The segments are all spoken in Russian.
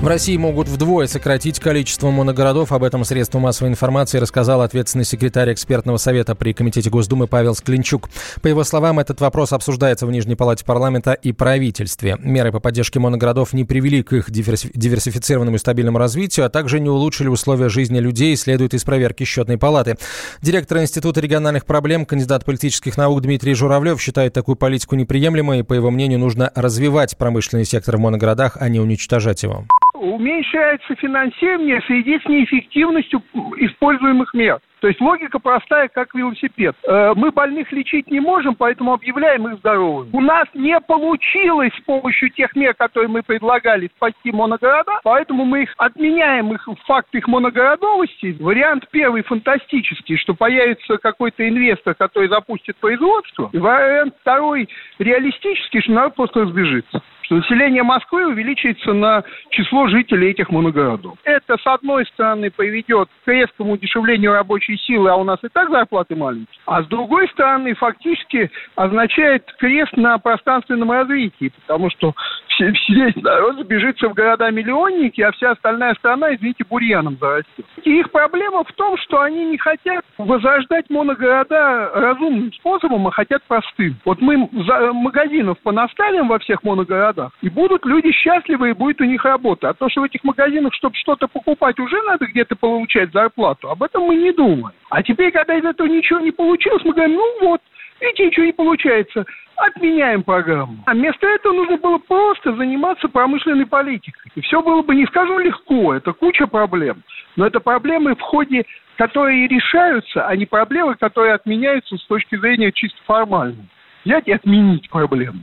В России могут вдвое сократить количество моногородов. Об этом средству массовой информации рассказал ответственный секретарь экспертного совета при Комитете Госдумы Павел Склинчук. По его словам, этот вопрос обсуждается в Нижней Палате парламента и правительстве. Меры по поддержке моногородов не привели к их диверсифицированному и стабильному развитию, а также не улучшили условия жизни людей, следует из проверки счетной палаты. Директор Института региональных проблем, кандидат политических наук Дмитрий Журавлев считает такую политику неприемлемой и, по его мнению, нужно развивать промышленный сектор в моногородах, а не уничтожать его уменьшается финансирование в связи с неэффективностью используемых мер. То есть логика простая, как велосипед. Э, мы больных лечить не можем, поэтому объявляем их здоровыми. У нас не получилось с помощью тех мер, которые мы предлагали, спасти моногорода, поэтому мы их отменяем, их факт их моногородовости. Вариант первый фантастический, что появится какой-то инвестор, который запустит производство. И вариант второй реалистический, что народ просто разбежится что население Москвы увеличится на число жителей этих моногородов. Это, с одной стороны, приведет к резкому удешевлению рабочей силы, а у нас и так зарплаты маленькие. А с другой стороны, фактически означает крест на пространственном развитии, потому что весь народ забежится в города-миллионники, а вся остальная страна, извините, бурьяном зарастет. И их проблема в том, что они не хотят возрождать моногорода разумным способом, а хотят простым. Вот мы магазинов понаставим во всех моногородах, городах. И будут люди счастливы, и будет у них работа. А то, что в этих магазинах, чтобы что-то покупать, уже надо где-то получать зарплату, об этом мы не думаем. А теперь, когда из этого ничего не получилось, мы говорим, ну вот, видите, ничего не получается, отменяем программу. А вместо этого нужно было просто заниматься промышленной политикой. И все было бы, не скажу легко, это куча проблем, но это проблемы в ходе которые решаются, а не проблемы, которые отменяются с точки зрения чисто формальной. Взять и отменить проблему.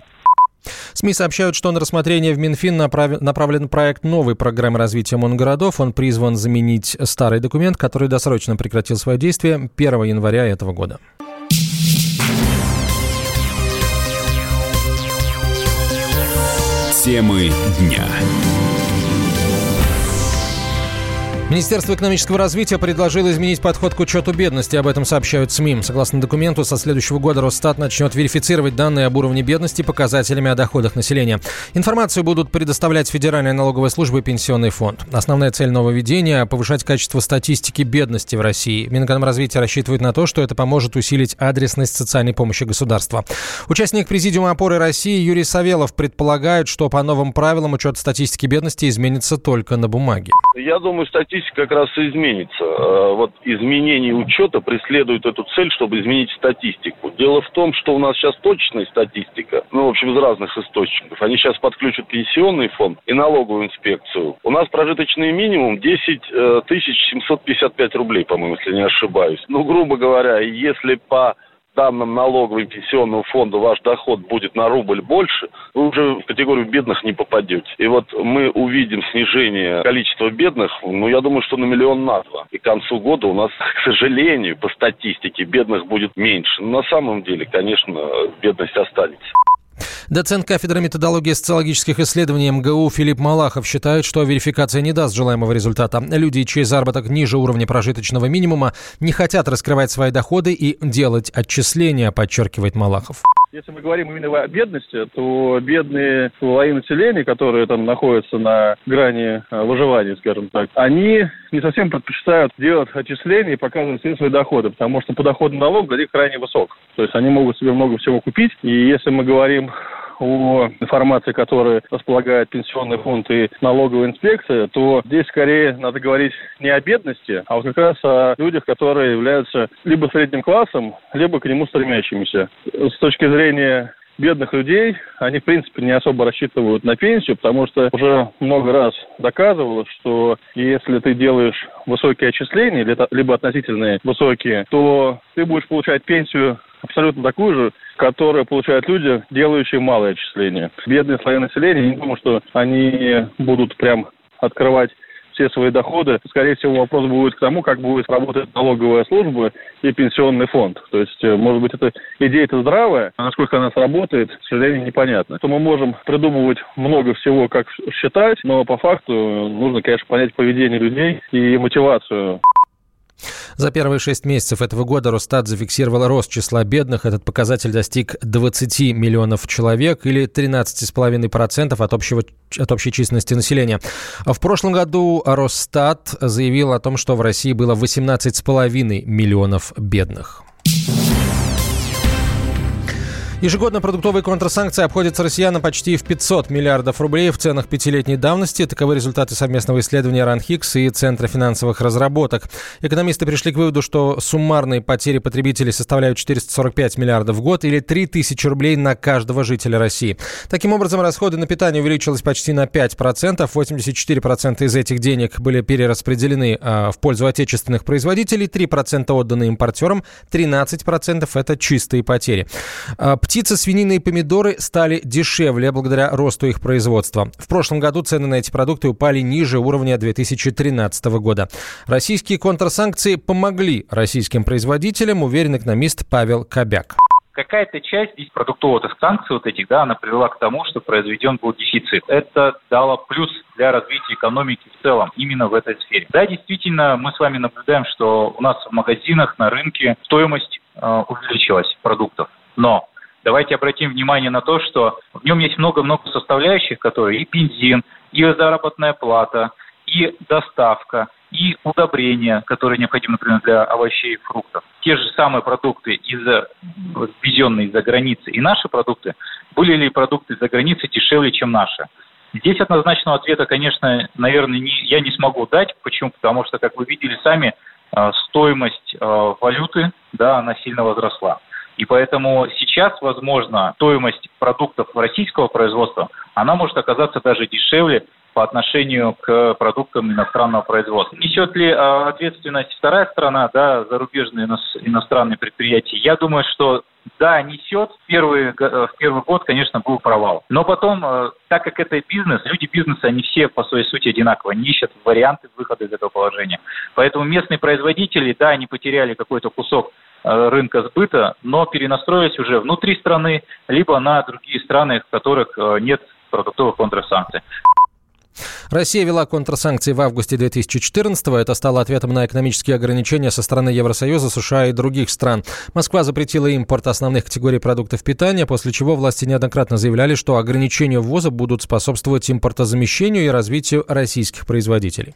СМИ сообщают, что на рассмотрение в Минфин направ... направлен проект новой программы развития монгородов. Он призван заменить старый документ, который досрочно прекратил свое действие 1 января этого года. Темы дня. Министерство экономического развития предложило изменить подход к учету бедности. Об этом сообщают СМИ. Согласно документу, со следующего года Росстат начнет верифицировать данные об уровне бедности показателями о доходах населения. Информацию будут предоставлять Федеральная налоговая служба и Пенсионный фонд. Основная цель нововведения – повышать качество статистики бедности в России. Минэкономразвитие рассчитывает на то, что это поможет усилить адресность социальной помощи государства. Участник Президиума опоры России Юрий Савелов предполагает, что по новым правилам учет статистики бедности изменится только на бумаге. Я думаю, статистика статистика как раз и изменится. А, вот изменение учета преследует эту цель, чтобы изменить статистику. Дело в том, что у нас сейчас точечная статистика, ну, в общем, из разных источников. Они сейчас подключат пенсионный фонд и налоговую инспекцию. У нас прожиточный минимум 10 э, тысяч 755 рублей, по-моему, если не ошибаюсь. Ну, грубо говоря, если по данным налогового и пенсионного фонда ваш доход будет на рубль больше, вы уже в категорию бедных не попадете. И вот мы увидим снижение количества бедных, ну, я думаю, что на миллион на два. И к концу года у нас, к сожалению, по статистике, бедных будет меньше. Но на самом деле, конечно, бедность останется. Доцент кафедры методологии социологических исследований МГУ Филипп Малахов считает, что верификация не даст желаемого результата. Люди, чей заработок ниже уровня прожиточного минимума, не хотят раскрывать свои доходы и делать отчисления, подчеркивает Малахов. Если мы говорим именно о бедности, то бедные слои населения, которые там находятся на грани э, выживания, скажем так, они не совсем предпочитают делать отчисления и показывать все свои доходы, потому что подоходный налог для них крайне высок. То есть они могут себе много всего купить. И если мы говорим о информации, которой располагает пенсионный фонд и налоговая инспекция, то здесь скорее надо говорить не о бедности, а вот как раз о людях, которые являются либо средним классом, либо к нему стремящимися. С точки зрения бедных людей, они, в принципе, не особо рассчитывают на пенсию, потому что уже много раз доказывалось, что если ты делаешь высокие отчисления, либо относительные высокие, то ты будешь получать пенсию абсолютно такую же, которую получают люди, делающие малые отчисления. Бедные слои населения, я не думаю, что они будут прям открывать все свои доходы. Скорее всего, вопрос будет к тому, как будет работать налоговая служба и пенсионный фонд. То есть, э, может быть, эта идея-то здравая, а насколько она сработает, к сожалению, непонятно. То мы можем придумывать много всего, как считать, но по факту нужно, конечно, понять поведение людей и мотивацию За первые шесть месяцев этого года Росстат зафиксировал рост числа бедных. Этот показатель достиг 20 миллионов человек или 13,5% от, общего, от общей численности населения. В прошлом году Росстат заявил о том, что в России было 18,5 миллионов бедных. Ежегодно продуктовые контрсанкции обходятся россиянам почти в 500 миллиардов рублей в ценах пятилетней давности. Таковы результаты совместного исследования РАНХИКС и Центра финансовых разработок. Экономисты пришли к выводу, что суммарные потери потребителей составляют 445 миллиардов в год или 3000 рублей на каждого жителя России. Таким образом, расходы на питание увеличились почти на 5%. 84% из этих денег были перераспределены э, в пользу отечественных производителей, 3% отданы импортерам, 13% это чистые потери. Птица, свинина и помидоры стали дешевле благодаря росту их производства. В прошлом году цены на эти продукты упали ниже уровня 2013 года. Российские контрсанкции помогли российским производителям, уверен экономист Павел Кобяк какая-то часть продуктовых санкций вот этих, да, она привела к тому, что произведен был дефицит. Это дало плюс для развития экономики в целом именно в этой сфере. Да, действительно, мы с вами наблюдаем, что у нас в магазинах, на рынке стоимость э, увеличилась продуктов. Но давайте обратим внимание на то, что в нем есть много-много составляющих, которые и бензин, и заработная плата, и доставка, и удобрения, которые необходимы, например, для овощей и фруктов. Те же самые продукты, из ввезенные из-за границы, и наши продукты, были ли продукты из-за границы дешевле, чем наши? Здесь однозначного ответа, конечно, наверное, не, я не смогу дать. Почему? Потому что, как вы видели сами, э, стоимость э, валюты, да, она сильно возросла. И поэтому сейчас, возможно, стоимость продуктов российского производства, она может оказаться даже дешевле по отношению к продуктам иностранного производства. Несет ли а, ответственность вторая сторона, да, зарубежные иностранные предприятия? Я думаю, что да, несет. Первый, в первый год, конечно, был провал. Но потом, э, так как это бизнес, люди бизнеса, они все по своей сути одинаково. Они ищут варианты выхода из этого положения. Поэтому местные производители, да, они потеряли какой-то кусок Э, рынка сбыта, но перенастроились уже внутри страны, либо на другие страны, в которых э, нет продуктовых контрсанкций. Россия вела контрсанкции в августе 2014-го. Это стало ответом на экономические ограничения со стороны Евросоюза, США и других стран. Москва запретила импорт основных категорий продуктов питания, после чего власти неоднократно заявляли, что ограничения ввоза будут способствовать импортозамещению и развитию российских производителей.